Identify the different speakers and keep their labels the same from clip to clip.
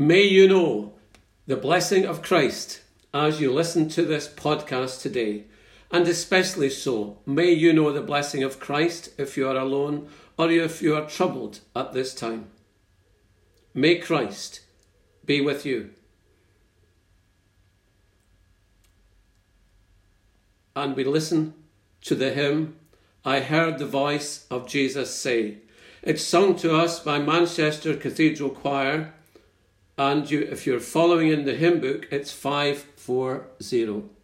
Speaker 1: May you know the blessing of Christ as you listen to this podcast today. And especially so, may you know the blessing of Christ if you are alone or if you are troubled at this time. May Christ be with you. And we listen to the hymn, I Heard the Voice of Jesus Say. It's sung to us by Manchester Cathedral Choir, and you, if you're following in the hymn book, it's 540.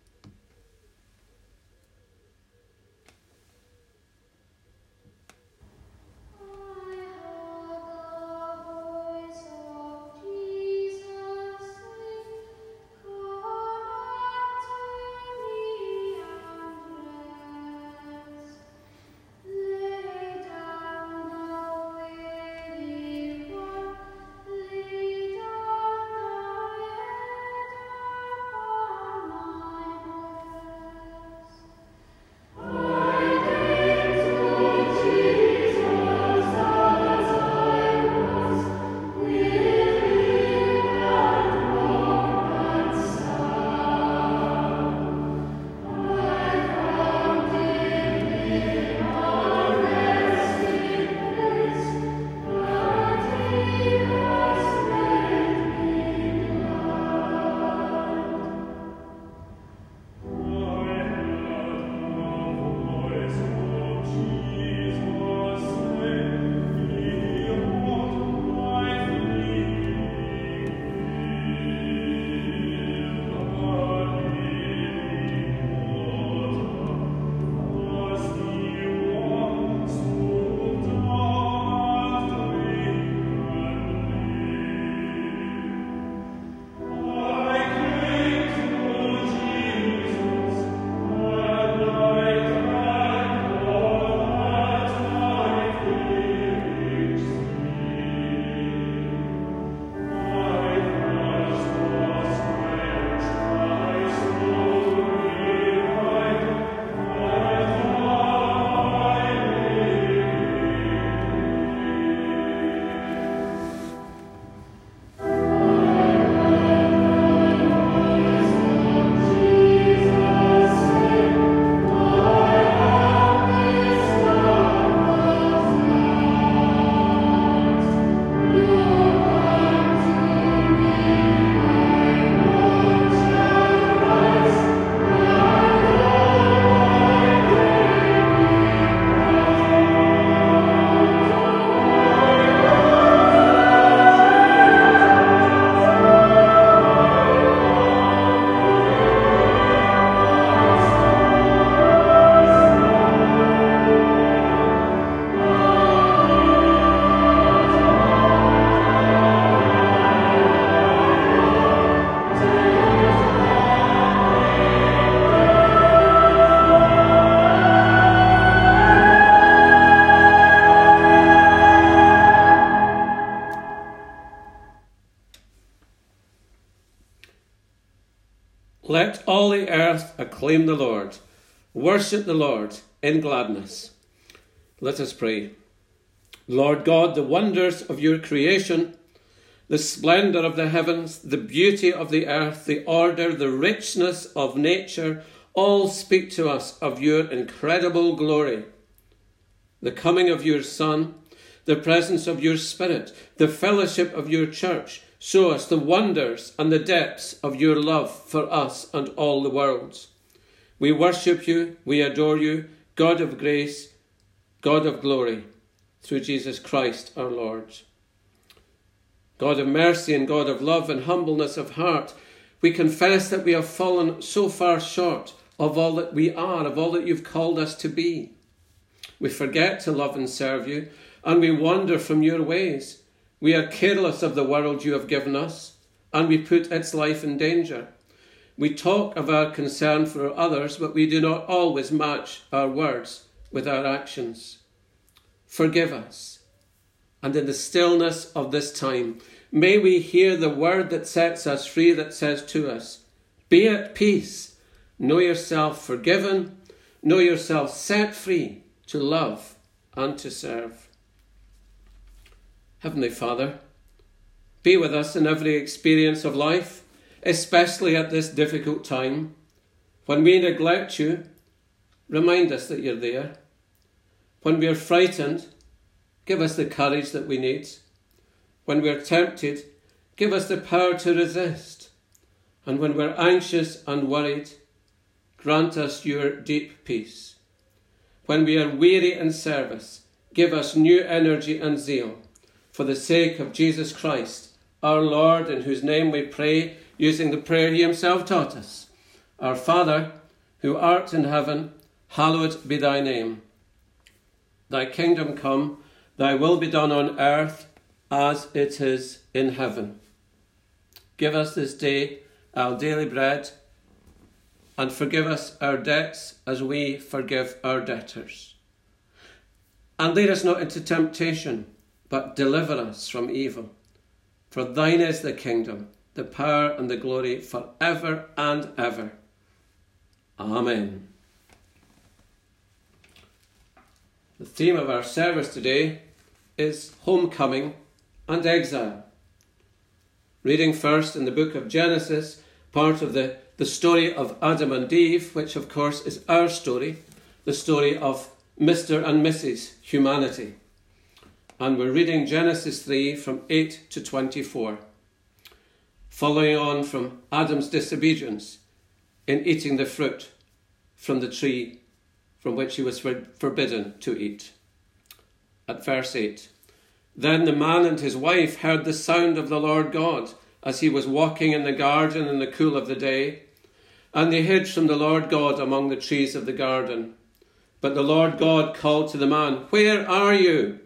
Speaker 1: Worship the Lord in gladness. Let us pray. Lord God, the wonders of your creation, the splendour of the heavens, the beauty of the earth, the order, the richness of nature, all speak to us of your incredible glory. The coming of your Son, the presence of your Spirit, the fellowship of your church, Show us the wonders and the depths of your love for us and all the worlds. We worship you, we adore you, God of grace, God of glory, through Jesus Christ our Lord. God of mercy and God of love and humbleness of heart, we confess that we have fallen so far short of all that we are, of all that you've called us to be. We forget to love and serve you, and we wander from your ways. We are careless of the world you have given us, and we put its life in danger. We talk of our concern for others, but we do not always match our words with our actions. Forgive us. And in the stillness of this time, may we hear the word that sets us free that says to us, Be at peace, know yourself forgiven, know yourself set free to love and to serve. Heavenly Father, Be with us in every experience of life, especially at this difficult time. When we neglect you, remind us that you're there. When we are frightened, give us the courage that we need. When we are tempted, give us the power to resist. And when we're anxious and worried, grant us your deep peace. When we are weary in service, give us new energy and zeal for the sake of Jesus Christ, our Lord, in whose name we pray, using the prayer he himself taught us. Our Father, who art in heaven, hallowed be thy name. Thy kingdom come, thy will be done on earth as it is in heaven. Give us this day our daily bread, and forgive us our debts as we forgive our debtors. And lead us not into temptation, but deliver us from evil. For thine is the kingdom, the power, and the glory for ever and ever. Amen. The theme of our service today is homecoming and exile. Reading first in the book of Genesis, part of the, the story of Adam and Eve, which of course is our story, the story of Mr. and Mrs. Humanity. And we're reading Genesis 3 from 8 to 24, following on from Adam's disobedience in eating the fruit from the tree from which he was forbidden to eat. At verse 8 Then the man and his wife heard the sound of the Lord God as he was walking in the garden in the cool of the day, and they hid from the Lord God among the trees of the garden. But the Lord God called to the man, Where are you?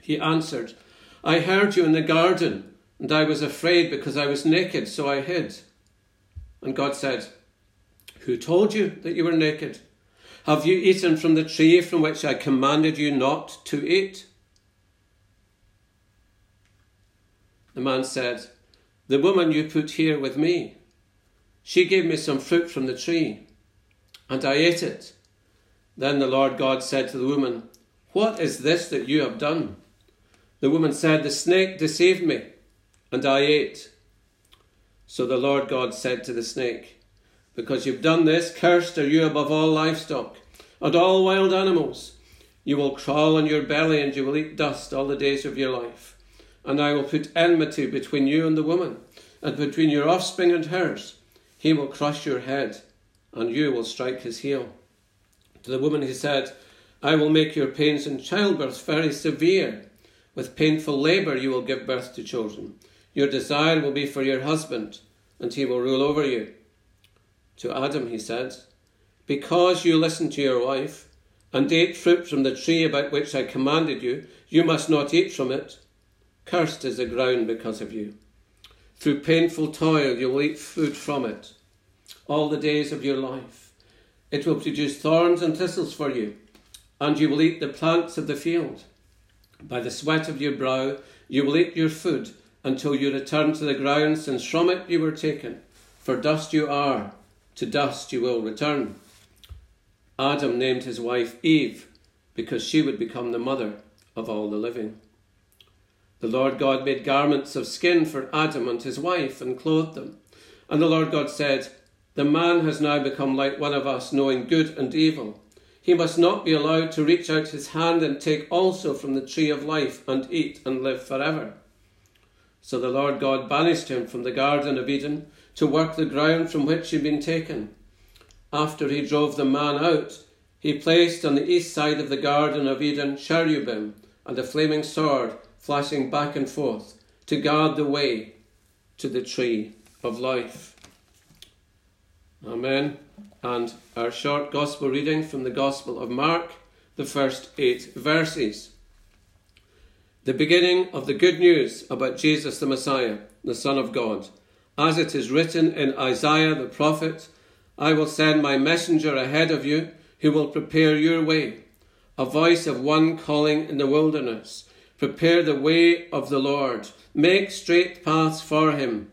Speaker 1: He answered, I heard you in the garden, and I was afraid because I was naked, so I hid. And God said, Who told you that you were naked? Have you eaten from the tree from which I commanded you not to eat? The man said, The woman you put here with me, she gave me some fruit from the tree, and I ate it. Then the Lord God said to the woman, What is this that you have done? The woman said, The snake deceived me, and I ate. So the Lord God said to the snake, because you've done this, cursed are you above all livestock and all wild animals. You will crawl on your belly and you will eat dust all the days of your life. And I will put enmity between you and the woman, and between your offspring and hers. He will crush your head, and you will strike his heel. To the woman he said, I will make your pains in childbirth very severe. With painful labour you will give birth to children. Your desire will be for your husband, and he will rule over you. To Adam he said, Because you listened to your wife, and ate fruit from the tree about which I commanded you, you must not eat from it. Cursed is the ground because of you. Through painful toil you will eat food from it all the days of your life. It will produce thorns and thistles for you, and you will eat the plants of the field. By the sweat of your brow you will eat your food until you return to the ground, since from it you were taken. For dust you are, to dust you will return. Adam named his wife Eve because she would become the mother of all the living. The Lord God made garments of skin for Adam and his wife and clothed them. And the Lord God said, The man has now become like one of us, knowing good and evil. He must not be allowed to reach out his hand and take also from the tree of life and eat and live forever. So the Lord God banished him from the Garden of Eden to work the ground from which he'd been taken. After he drove the man out, he placed on the east side of the Garden of Eden cherubim and a flaming sword flashing back and forth to guard the way to the tree of life. Amen. And our short gospel reading from the Gospel of Mark, the first eight verses. The beginning of the good news about Jesus the Messiah, the Son of God as it is written in Isaiah the prophet, I will send my messenger ahead of you who will prepare your way. A voice of one calling in the wilderness, Prepare the way of the Lord, make straight paths for him.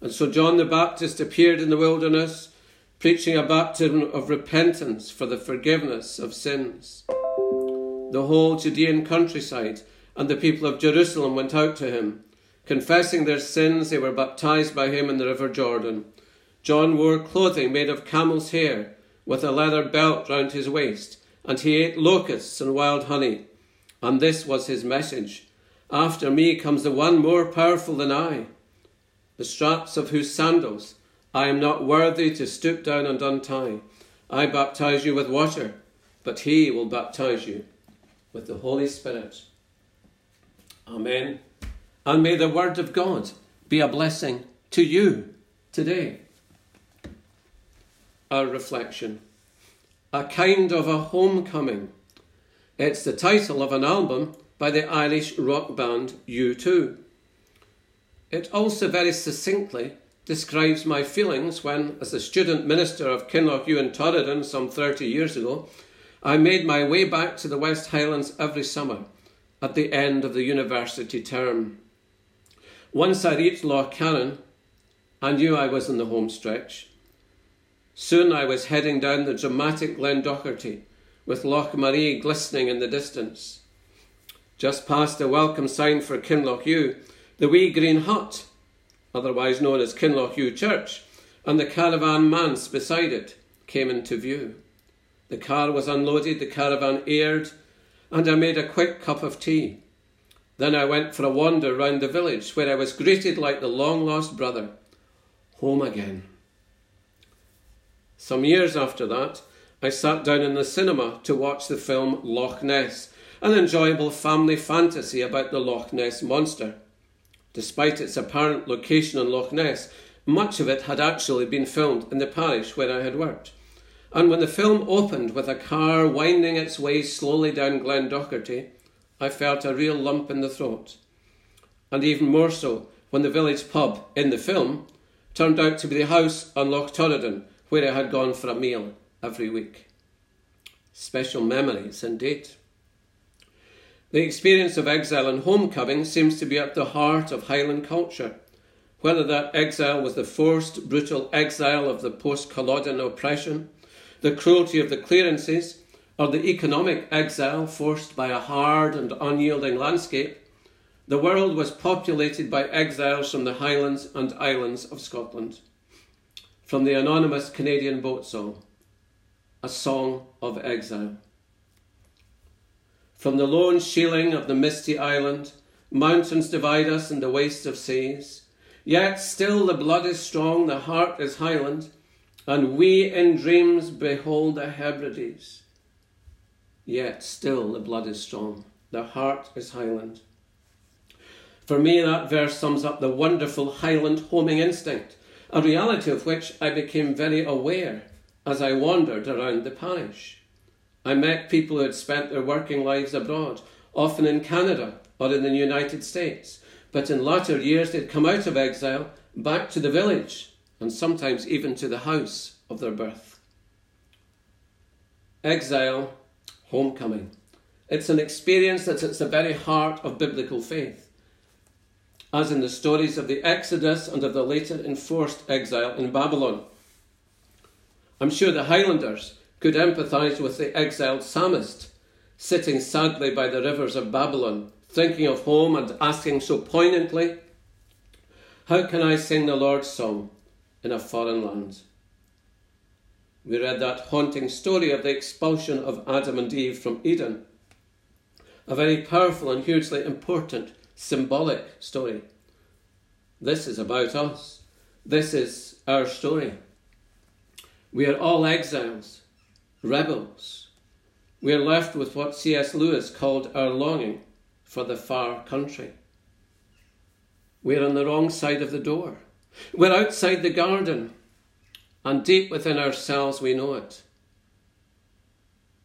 Speaker 1: And so John the Baptist appeared in the wilderness, preaching a baptism of repentance for the forgiveness of sins. The whole Judean countryside and the people of Jerusalem went out to him Confessing their sins, they were baptized by him in the river Jordan. John wore clothing made of camel's hair, with a leather belt round his waist, and he ate locusts and wild honey. And this was his message After me comes the one more powerful than I, the straps of whose sandals I am not worthy to stoop down and untie. I baptize you with water, but he will baptize you with the Holy Spirit. Amen. And may the word of God be a blessing to you today. Our reflection. A kind of a homecoming. It's the title of an album by the Irish rock band U2. It also very succinctly describes my feelings when, as a student minister of Kinlochewe and Torridon some 30 years ago, I made my way back to the West Highlands every summer at the end of the university term. Once I reached Loch Carron, I knew I was in the home stretch. Soon I was heading down the dramatic Glen Docherty, with Loch Maree glistening in the distance. Just past the welcome sign for Kinlochewe, the wee green hut, otherwise known as Kinlochewe Church, and the caravan manse beside it came into view. The car was unloaded, the caravan aired, and I made a quick cup of tea. Then I went for a wander round the village, where I was greeted like the long lost brother. Home again. Some years after that, I sat down in the cinema to watch the film Loch Ness, an enjoyable family fantasy about the Loch Ness monster. Despite its apparent location in Loch Ness, much of it had actually been filmed in the parish where I had worked. And when the film opened with a car winding its way slowly down Glen Docherty, I felt a real lump in the throat. And even more so when the village pub in the film turned out to be the house on Loch Torridon where I had gone for a meal every week. Special memories indeed. The experience of exile and homecoming seems to be at the heart of Highland culture. Whether that exile was the forced, brutal exile of the post Culloden oppression, the cruelty of the clearances, or the economic exile forced by a hard and unyielding landscape, the world was populated by exiles from the Highlands and Islands of Scotland. From the anonymous Canadian boat song, A Song of Exile. From the lone shieling of the misty island, mountains divide us and the waste of seas. Yet still the blood is strong, the heart is Highland, and we in dreams behold the Hebrides. Yet still the blood is strong, the heart is Highland. For me, that verse sums up the wonderful Highland homing instinct, a reality of which I became very aware as I wandered around the parish. I met people who had spent their working lives abroad, often in Canada or in the United States, but in latter years they'd come out of exile back to the village and sometimes even to the house of their birth. Exile, homecoming. It's an experience that's at the very heart of biblical faith. As in the stories of the Exodus and of the later enforced exile in Babylon. I'm sure the Highlanders could empathise with the exiled psalmist, sitting sadly by the rivers of Babylon, thinking of home and asking so poignantly, How can I sing the Lord's song? In a foreign land. We read that haunting story of the expulsion of Adam and Eve from Eden. A very powerful and hugely important symbolic story. This is about us. This is our story. We are all exiles, rebels. We are left with what C.S. Lewis called our longing for the far country. We are on the wrong side of the door. We're outside the garden, and deep within ourselves we know it.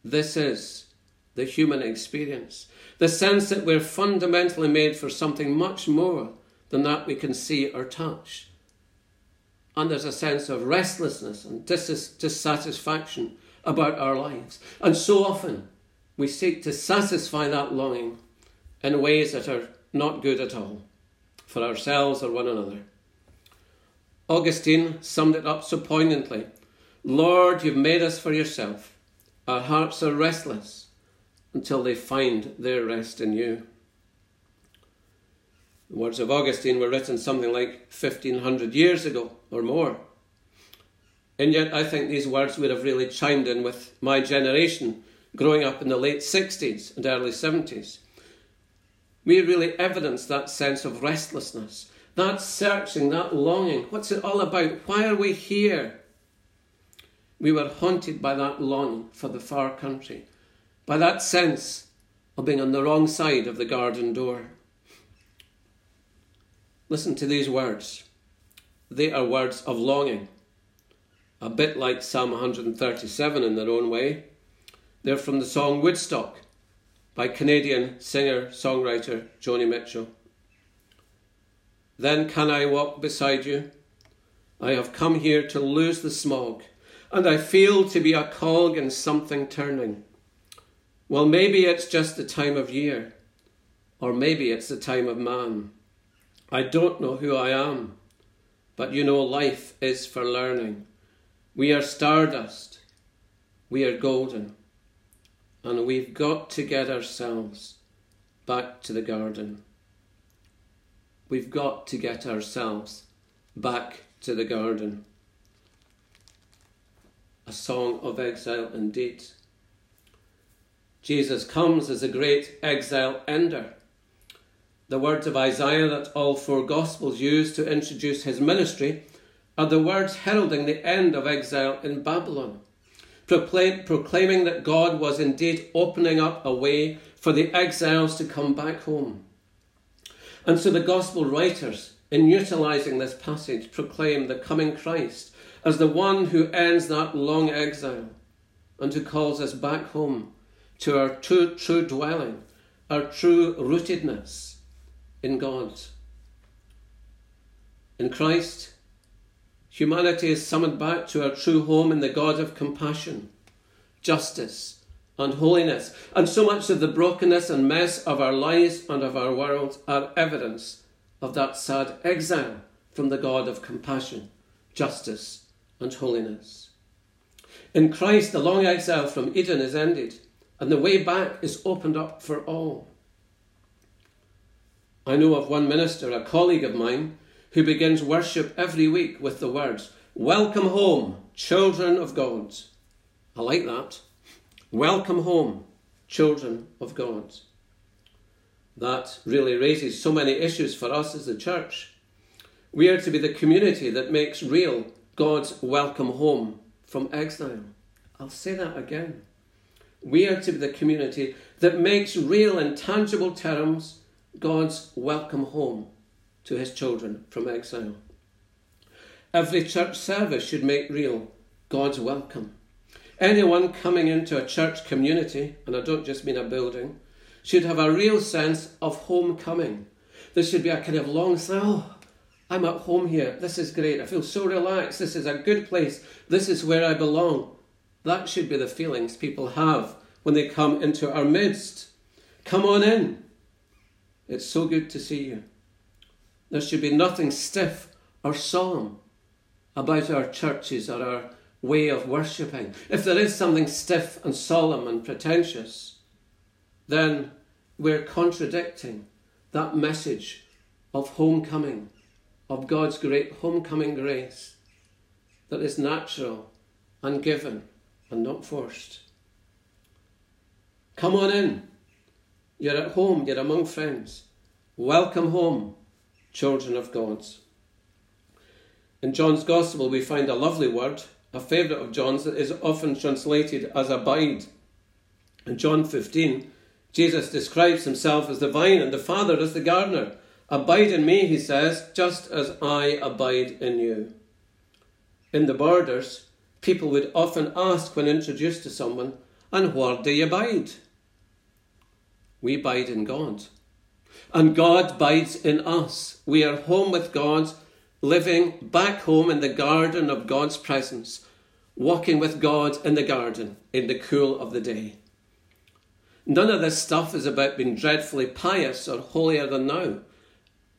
Speaker 1: This is the human experience, the sense that we're fundamentally made for something much more than that we can see or touch. And there's a sense of restlessness and dis- dissatisfaction about our lives. And so often we seek to satisfy that longing in ways that are not good at all for ourselves or one another. Augustine summed it up so poignantly Lord, you've made us for yourself. Our hearts are restless until they find their rest in you. The words of Augustine were written something like 1500 years ago or more. And yet, I think these words would have really chimed in with my generation growing up in the late 60s and early 70s. We really evidenced that sense of restlessness, that searching, that longing. What's it all about? Why are we here? We were haunted by that longing for the far country, by that sense of being on the wrong side of the garden door. Listen to these words. They are words of longing, a bit like Psalm 137 in their own way. They're from the song Woodstock by Canadian singer songwriter Joni Mitchell. Then can I walk beside you? I have come here to lose the smog, and I feel to be a cog in something turning. Well, maybe it's just the time of year, or maybe it's the time of man. I don't know who I am, but you know life is for learning. We are stardust, we are golden, and we've got to get ourselves back to the garden. We've got to get ourselves back to the garden. A song of exile indeed. Jesus comes as a great exile ender the words of Isaiah that all four Gospels use to introduce his ministry are the words heralding the end of exile in Babylon, proclaim, proclaiming that God was indeed opening up a way for the exiles to come back home. And so the Gospel writers, in utilizing this passage, proclaim the coming Christ as the one who ends that long exile and who calls us back home to our true, true dwelling, our true rootedness in God. In Christ, humanity is summoned back to our true home in the God of compassion, justice, and holiness. And so much of the brokenness and mess of our lives and of our world are evidence of that sad exile from the God of compassion, justice, and holiness. In Christ, the long exile from Eden is ended, and the way back is opened up for all. I know of one minister, a colleague of mine, who begins worship every week with the words, Welcome home, children of God. I like that. Welcome home, children of God. That really raises so many issues for us as the church. We are to be the community that makes real God's welcome home from exile. I'll say that again. We are to be the community that makes real and tangible terms God's welcome home to his children from exile. Every church service should make real God's welcome. Anyone coming into a church community, and I don't just mean a building, should have a real sense of homecoming. This should be a kind of long, oh, I'm at home here. This is great. I feel so relaxed. This is a good place. This is where I belong. That should be the feelings people have when they come into our midst. Come on in. It's so good to see you. There should be nothing stiff or solemn about our churches or our way of worshipping. If there is something stiff and solemn and pretentious, then we're contradicting that message of homecoming, of God's great homecoming grace that is natural and given and not forced. Come on in. You're at home, you're among friends. Welcome home, children of God. In John's Gospel, we find a lovely word, a favourite of John's, is often translated as abide. In John 15, Jesus describes himself as the vine and the Father as the gardener. Abide in me, he says, just as I abide in you. In the borders, people would often ask when introduced to someone, And where do you abide? we bide in God. And God bides in us. We are home with God, living back home in the garden of God's presence, walking with God in the garden in the cool of the day. None of this stuff is about being dreadfully pious or holier than now.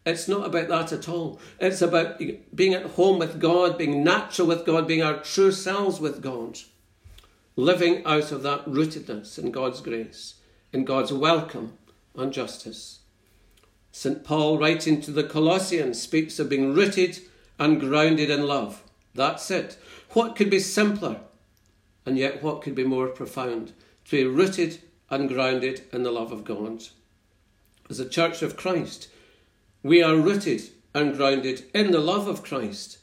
Speaker 1: It's not about that at all. It's about being at home with God, being natural with God, being our true selves with God, living out of that rootedness in God's grace in God's welcome and justice. St. Paul, writing to the Colossians, speaks of being rooted and grounded in love. That's it. What could be simpler? And yet, what could be more profound? To be rooted and grounded in the love of God. As a church of Christ, we are rooted and grounded in the love of Christ.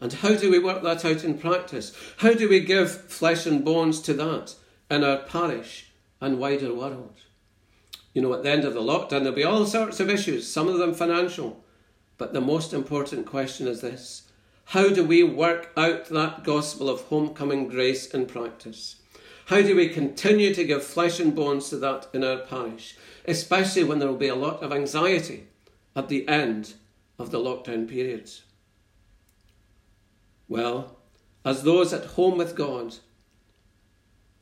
Speaker 1: And how do we work that out in practice? How do we give flesh and bones to that in our parish and wider world? You know, at the end of the lockdown, there'll be all sorts of issues, some of them financial. But the most important question is this How do we work out that gospel of homecoming grace in practice? How do we continue to give flesh and bones to that in our parish, especially when there will be a lot of anxiety at the end of the lockdown periods? Well, as those at home with God,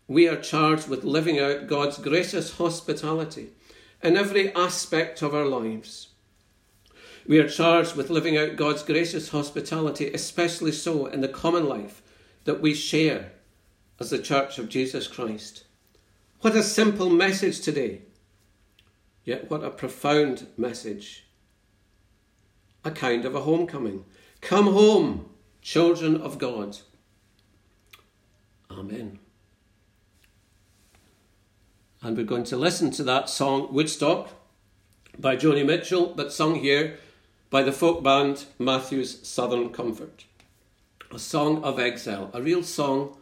Speaker 1: we are charged with living out God's gracious hospitality in every aspect of our lives. We are charged with living out God's gracious hospitality, especially so in the common life that we share as the Church of Jesus Christ. What a simple message today, yet what a profound message. A kind of a homecoming. Come home, children of God. Amen. And we're going to listen to that song, Woodstock, by Joni Mitchell, but sung here by the folk band Matthew's Southern Comfort. A song of exile, a real song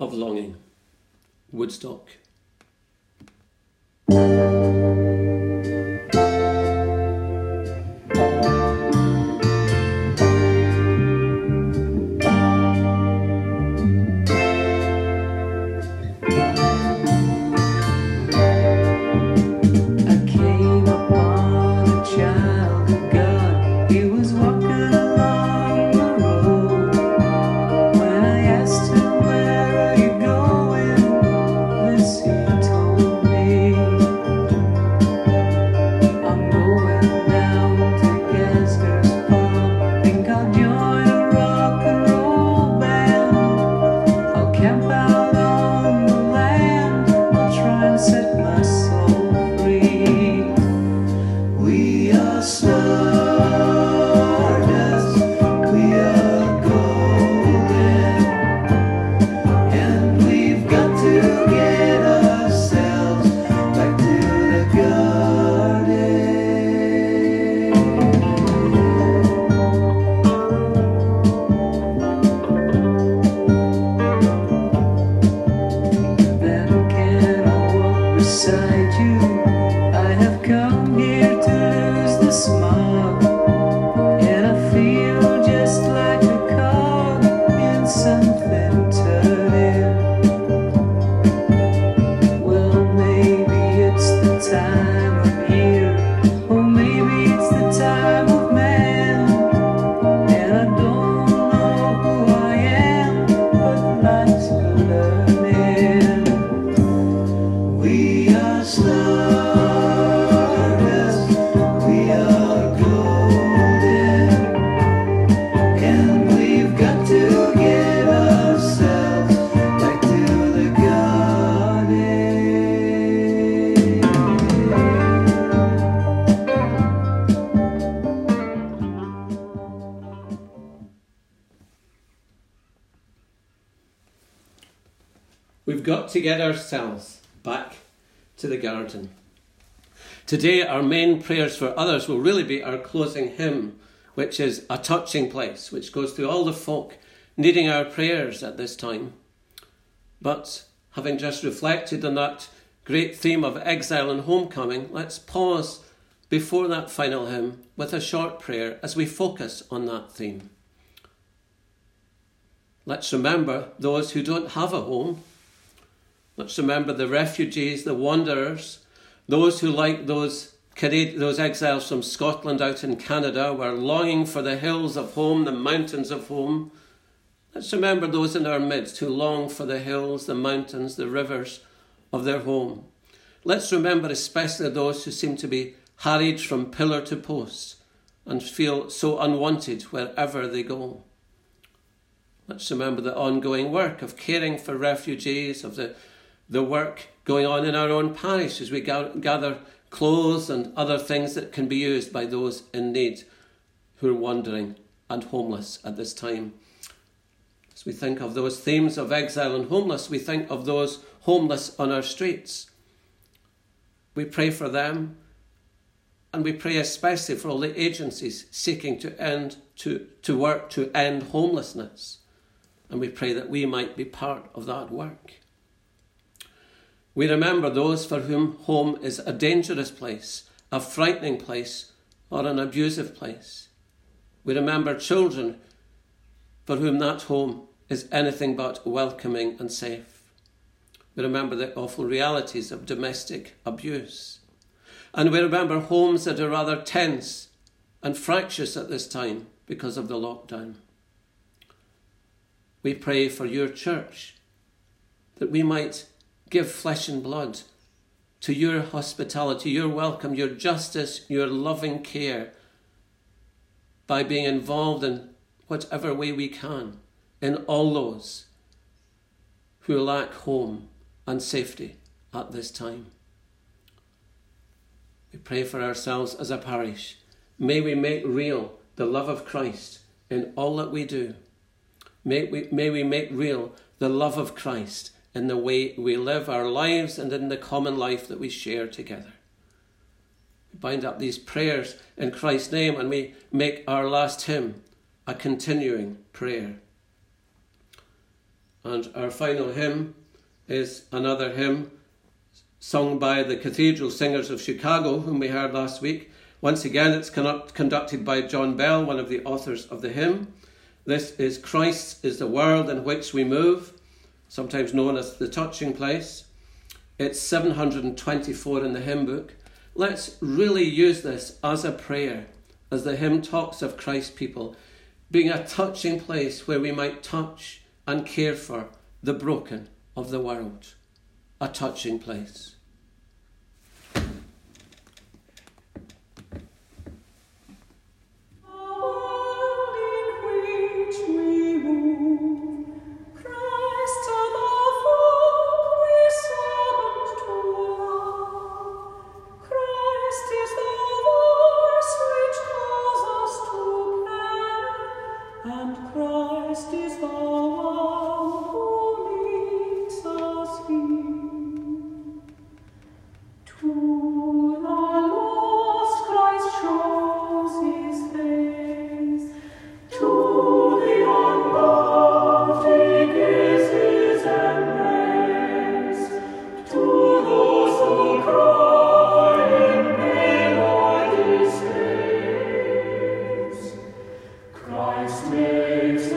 Speaker 1: of longing. Woodstock. Today, our main prayers for others will really be our closing hymn, which is a touching place, which goes to all the folk needing our prayers at this time. But having just reflected on that great theme of exile and homecoming, let's pause before that final hymn with a short prayer as we focus on that theme. Let's remember those who don't have a home Let's remember the refugees, the wanderers, those who, like those, those exiles from Scotland out in Canada, were longing for the hills of home, the mountains of home. Let's remember those in our midst who long for the hills, the mountains, the rivers of their home. Let's remember especially those who seem to be harried from pillar to post and feel so unwanted wherever they go. Let's remember the ongoing work of caring for refugees, of the the work going on in our own parish as we gather clothes and other things that can be used by those in need who are wandering and homeless at this time. As we think of those themes of exile and homeless, we think of those homeless on our streets. We pray for them and we pray especially for all the agencies seeking to end to, to work to end homelessness. And we pray that we might be part of that work. We remember those for whom home is a dangerous place, a frightening place, or an abusive place. We remember children for whom that home is anything but welcoming and safe. We remember the awful realities of domestic abuse. And we remember homes that are rather tense and fractious at this time because of the lockdown. We pray for your church that we might give flesh and blood to your hospitality, your welcome, your justice, your loving care by being involved in whatever way we can in all those who lack home and safety at this time. We pray for ourselves as a parish. May we make real the love of Christ in all that we do. May we, may we make real the love of Christ in the way we live our lives and in the common life that we share together. We bind up these prayers in Christ's name and we make our last hymn a continuing prayer. And our final hymn is another hymn sung by the Cathedral Singers of Chicago, whom we heard last week. Once again, it's conducted by John Bell, one of the authors of the hymn. This is Christ's is the world in which we move sometimes known as the touching place. It's 724 in the hymn book. Let's really use this as a prayer as the hymn talks of Christ's people being a touching place where we might touch and care for the broken of the world. A touching place.
Speaker 2: For the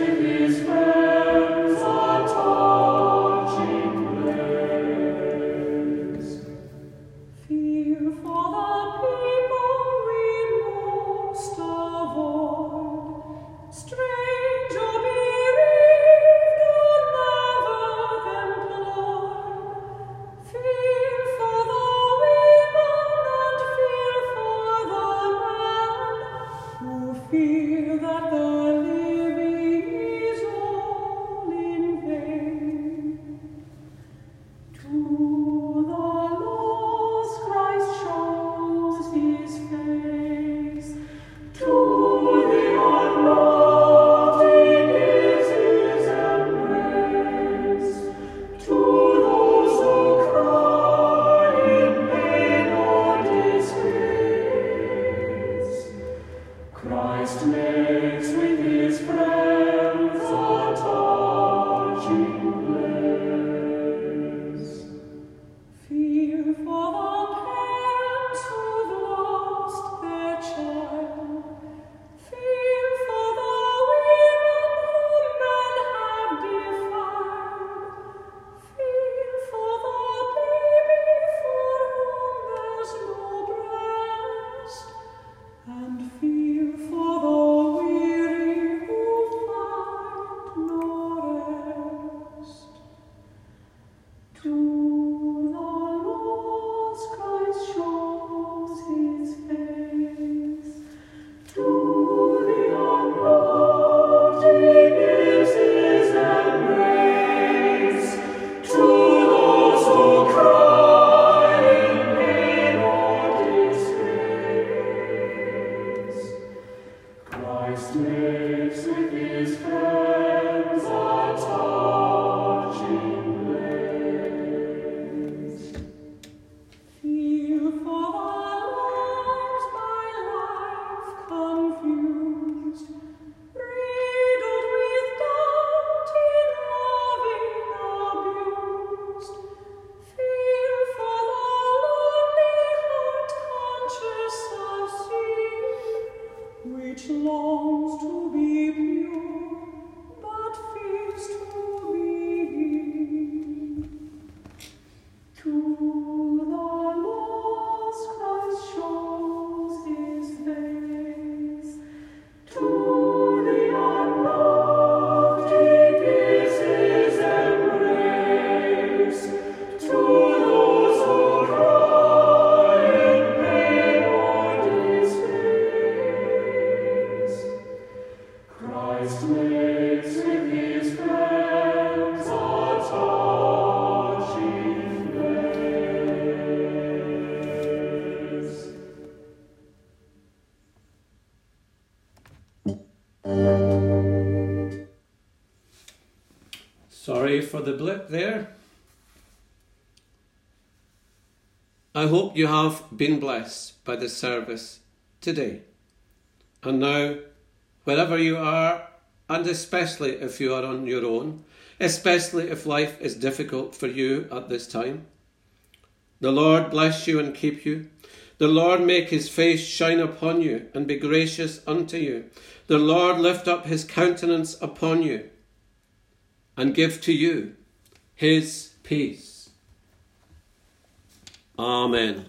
Speaker 1: Sorry for the blip there. I hope you have been blessed by the service today. And now, wherever you are, and especially if you are on your own, especially if life is difficult for you at this time, the Lord bless you and keep you. The Lord make his face shine upon you and be gracious unto you. The Lord lift up his countenance upon you and give to you his peace. Amen.